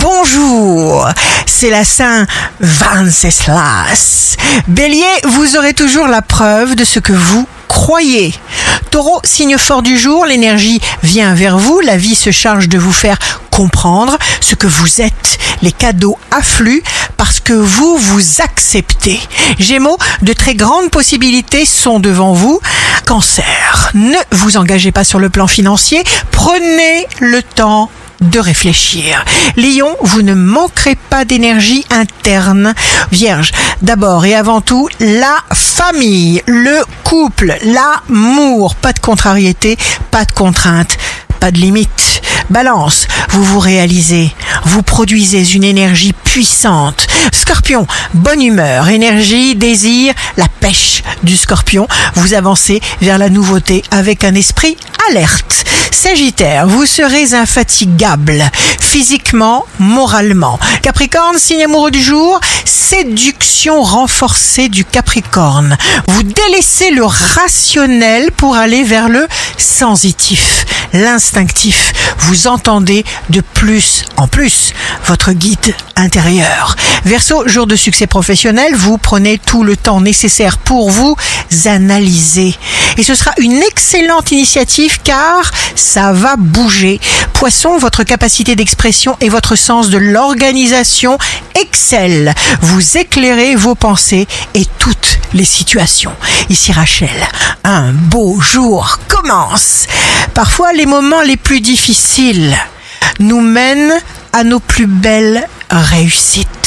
Bonjour, c'est la Saint Venceslas. Bélier, vous aurez toujours la preuve de ce que vous croyez. Taureau, signe fort du jour, l'énergie vient vers vous, la vie se charge de vous faire comprendre ce que vous êtes. Les cadeaux affluent parce que vous vous acceptez. Gémeaux, de très grandes possibilités sont devant vous. Cancer, ne vous engagez pas sur le plan financier, prenez le temps de réfléchir. Lion, vous ne manquerez pas d'énergie interne. Vierge, d'abord et avant tout, la famille, le couple, l'amour. Pas de contrariété, pas de contrainte, pas de limite. Balance, vous vous réalisez, vous produisez une énergie puissante. Scorpion, bonne humeur, énergie, désir, la pêche du scorpion. Vous avancez vers la nouveauté avec un esprit alerte. Sagittaire, vous serez infatigable, physiquement, moralement. Capricorne, signe amoureux du jour, séduction renforcée du Capricorne. Vous délaissez le rationnel pour aller vers le sensitif, l'instinctif. Vous entendez de plus en plus votre guide intérieur. Verseau, jour de succès professionnel, vous prenez tout le temps nécessaire pour vous analyser. Et ce sera une excellente initiative car ça va bouger. Poisson, votre capacité d'expression et votre sens de l'organisation excellent. Vous éclairez vos pensées et toutes les situations. Ici Rachel, un beau jour commence. Parfois les moments les plus difficiles nous mènent à nos plus belles réussites.